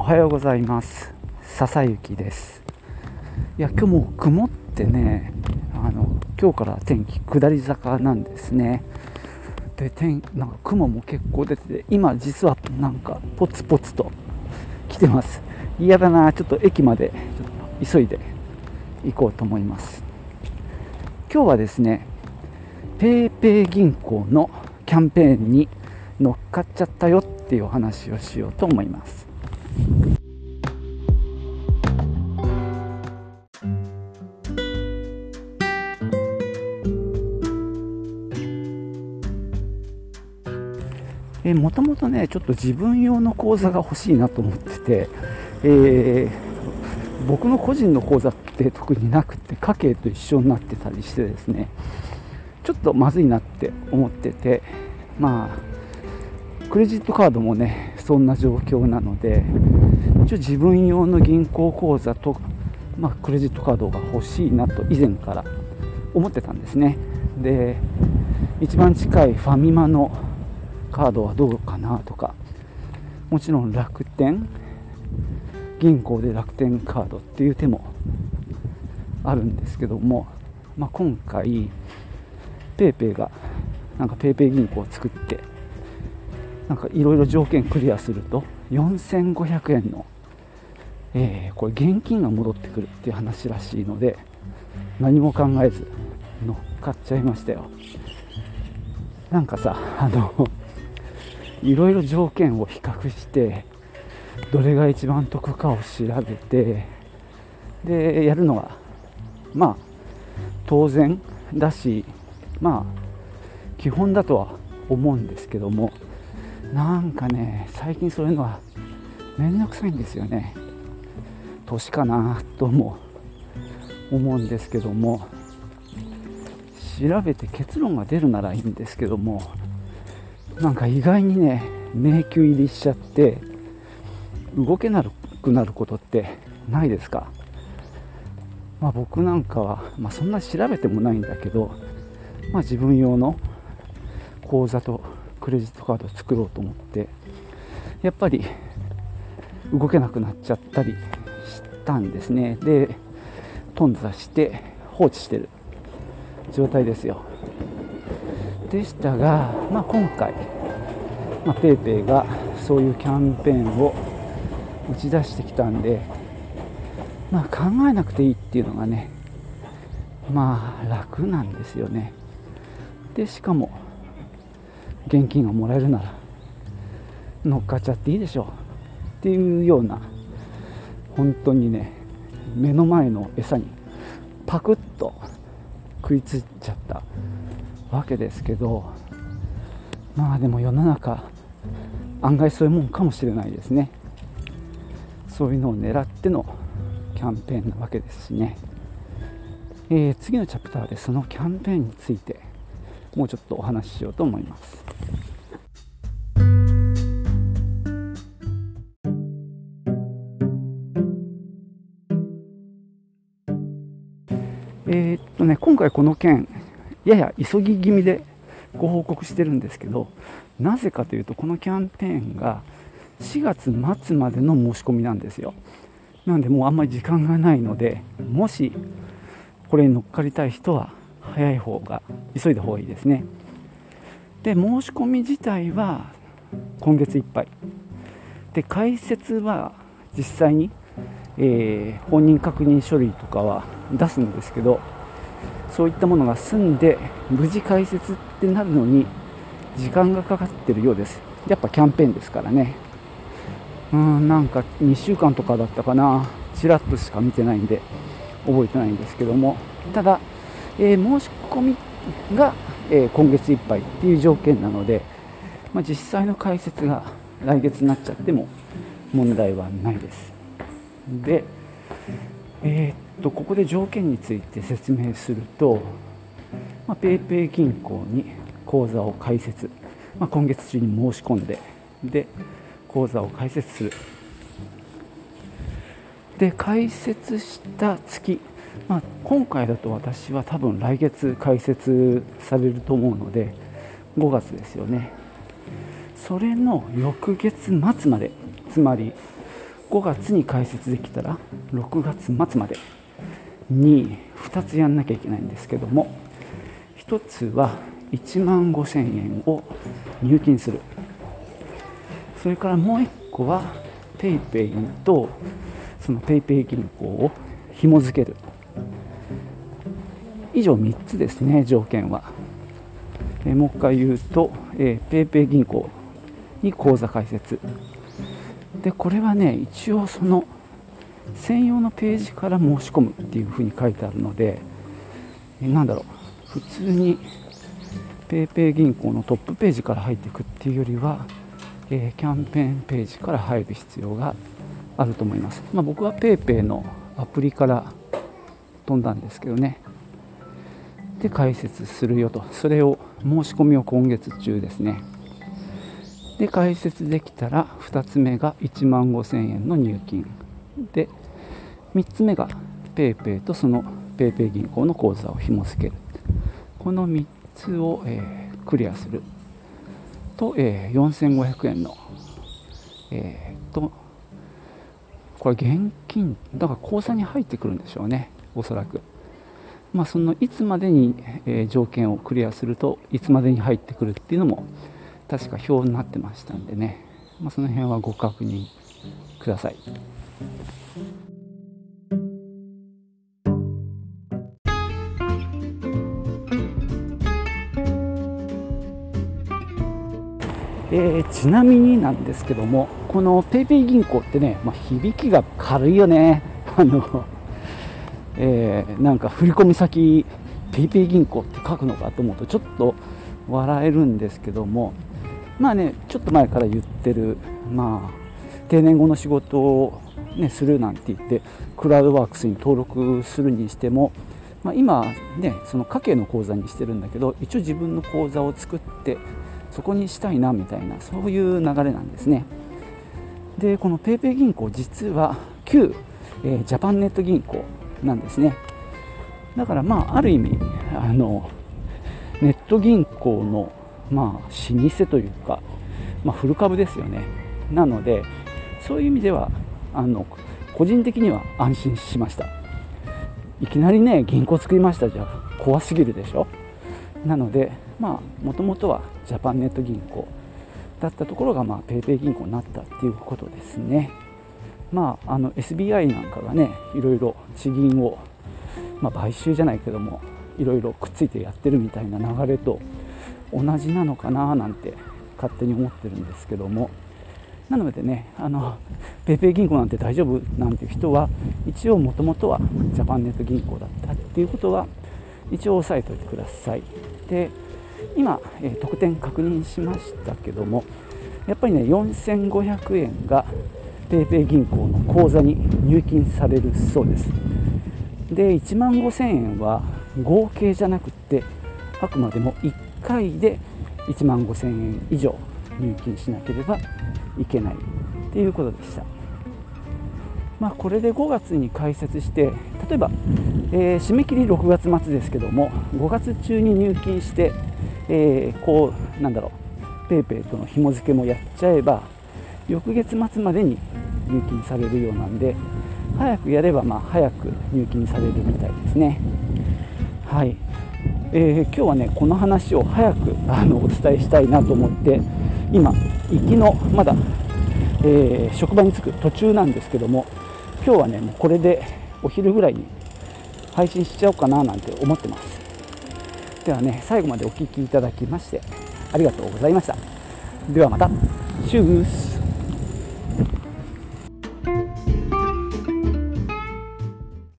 おはようございます。笹雪です。いや今日も曇ってねあの今日から天気下り坂なんですね。で天なんか雲も結構出てて今実はなんかポツポツと来てます。嫌だなちょっと駅までちょっと急いで行こうと思います。今日はですね PayPay 銀行のキャンペーンに乗っかっちゃったよっていうお話をしようと思います。えもともとねちょっと自分用の口座が欲しいなと思ってて、えー、僕の個人の口座って特になくて家計と一緒になってたりしてですねちょっとまずいなって思っててまあクレジットカードもねそんな状況なので一応自分用の銀行口座と、まあ、クレジットカードが欲しいなと以前から思ってたんですね。で一番近いファミマのカードはどうかなとかもちろん楽天銀行で楽天カードっていう手もあるんですけども、まあ、今回 PayPay がなんか PayPay 銀行を作ってなんかいろいろ条件クリアすると4500円の、えー、これ現金が戻ってくるっていう話らしいので何も考えず乗っかっちゃいましたよ。なんかさあのいろいろ条件を比較してどれが一番得かを調べてでやるのがまあ当然だしまあ基本だとは思うんですけどもなんかね最近そういうのは面倒くさいんですよね。年かなとも思うんですけども。調べて結論が出るならいいんですけども。なんか意外にね迷宮入りしちゃって動けなくなることってないですか、まあ、僕なんかは、まあ、そんな調べてもないんだけど、まあ、自分用の口座とクレジットカード作ろうと思ってやっぱり動けなくなっちゃったりしたんですね。で頓挫して放置してる状態ですよ。でしたが、まあ、今回、PayPay がそういうキャンペーンを打ち出してきたんで、まあ、考えなくていいっていうのがねまあ楽なんですよね。でしかも現金がもらえるなら乗っかっちゃっていいでしょう。っていうような本当にね目の前の餌にパクッと食いついちゃったわけですけどまあでも世の中案外そういうもんかもしれないですね。そういうのを狙ってのキャンペーンなわけですしね、えー、次のチャプターでそのキャンペーンについて。もうちょっとお話ししようと思います。えー、っとね今回この件やや急ぎ気味でご報告してるんですけどなぜかというとこのキャンペーンが4月末までの申し込みなんですよ。なんでもうあんまり時間がないのでもしこれに乗っかりたい人は早い方が急いだ方がいいですね。で申し込み自体は今月いっぱい。で解説は実際に、えー、本人確認書類とかは出すんですけどそういったものが済んで無事解説ってなるのに時間がかかってるようです。やっぱキャンペーンですからね。うんなんか2週間とかだったかな。ちらっとしか見てないんで覚えてないんですけども。ただ、えー、申し込みが、えー、今月いっぱいっていう条件なので、まあ、実際の解説が来月になっちゃっても問題はないです。でえー、とここで条件について説明すると、ま、PayPay 銀行に口座を開設、まあ、今月中に申し込んでで口座を開設する。で開設した月、まあ、今回だと私は多分来月開設されると思うので5月ですよね。それの翌月末までつまり5月に開設できたら6月末までに2つやんなきゃいけないんですけども1つは1万5000円を入金する。それからもう1個は PayPay とその PayPay 銀行を紐付ける。以上3つですね条件は、えもう一回言うと、えー、PayPay 銀行に口座開設。でこれはね一応その専用のページから申し込むっていうふうに書いてあるので、えなんだろう。普通に PayPay 銀行のトップページから入っていくっていうよりは、えー、キャンペーンページから入る必要があると思います、まあ、僕は PayPay のアプリから飛んだんですけどね。で解説するよと。それを申し込みを今月中ですね。で解説できたら2つ目が1万5000円の入金。で3つ目が PayPay とその PayPay 銀行の口座を紐付ける。この3つを、えー、クリアする。と、えー、4500円の、えー、とこれ現金だから口座に入ってくるんでしょうね。おそらく。まあそのいつまでに、えー、条件をクリアするといつまでに入ってくるっていうのも確か表になってましたんでね、まあ、その辺はご確認ください。えー、ちなみになんですけどもこの PayPay 銀行ってね、まあ、響きが軽いよねあの、えー、なんか振込先 PayPay 銀行って書くのかと思うとちょっと笑えるんですけどもまあねちょっと前から言ってるまあ定年後の仕事を、ね、するなんて言ってクラウドワークスに登録するにしても、まあ、今ねその家計の口座にしてるんだけど一応自分の口座を作ってそこにしたいなみたいなそういう流れなんですね。でこの PayPay 銀行実は旧、えー、ジャパンネット銀行なんですね。だからまあある意味あのネット銀行のまあ、老舗というか、まあ、古株ですよね。なのでそういう意味ではあの個人的には安心しました。いきなりね銀行作りました。じゃ怖すぎるでしょ。なのでまあもともとはジャパンネット銀行だったところが、まあ、 PayPay 銀行になったっていうことですね。まああの SBI なんかがねいろいろ地銀を、まあ、買収じゃないけどもいろいろくっついてやってるみたいな流れと同じなのかななんて勝手に思ってるんですけども。なのでねあの PayPay 銀行なんて大丈夫なんていう人は一応もともとはジャパンネット銀行だったっていうことは一応押さえておいてください。で今、えー、得点確認しましたけどもやっぱりね4500円が定定銀行の口座に入金されるそうですで1万5000円は合計じゃなくってあくまでも1回で1万5000円以上入金しなければいけないっていうことでした。まあ、これで5月に開設して例えば、えー、締め切り6月末ですけども5月中に入金して、えー、こうなんだろう PayPay との紐付けもやっちゃえば翌月末までに入金されるようなんで早くやればまあ早く入金されるみたいですね。はい。えー、今日はねこの話を早くあのお伝えしたいなと思って今行きのまだ、えー、職場に着く途中なんですけども今日はねもうこれでお昼ぐらいに配信しちゃおうかななんて思ってます。ではね最後までお聴きいただきましてありがとうございました。ではまた。チュース。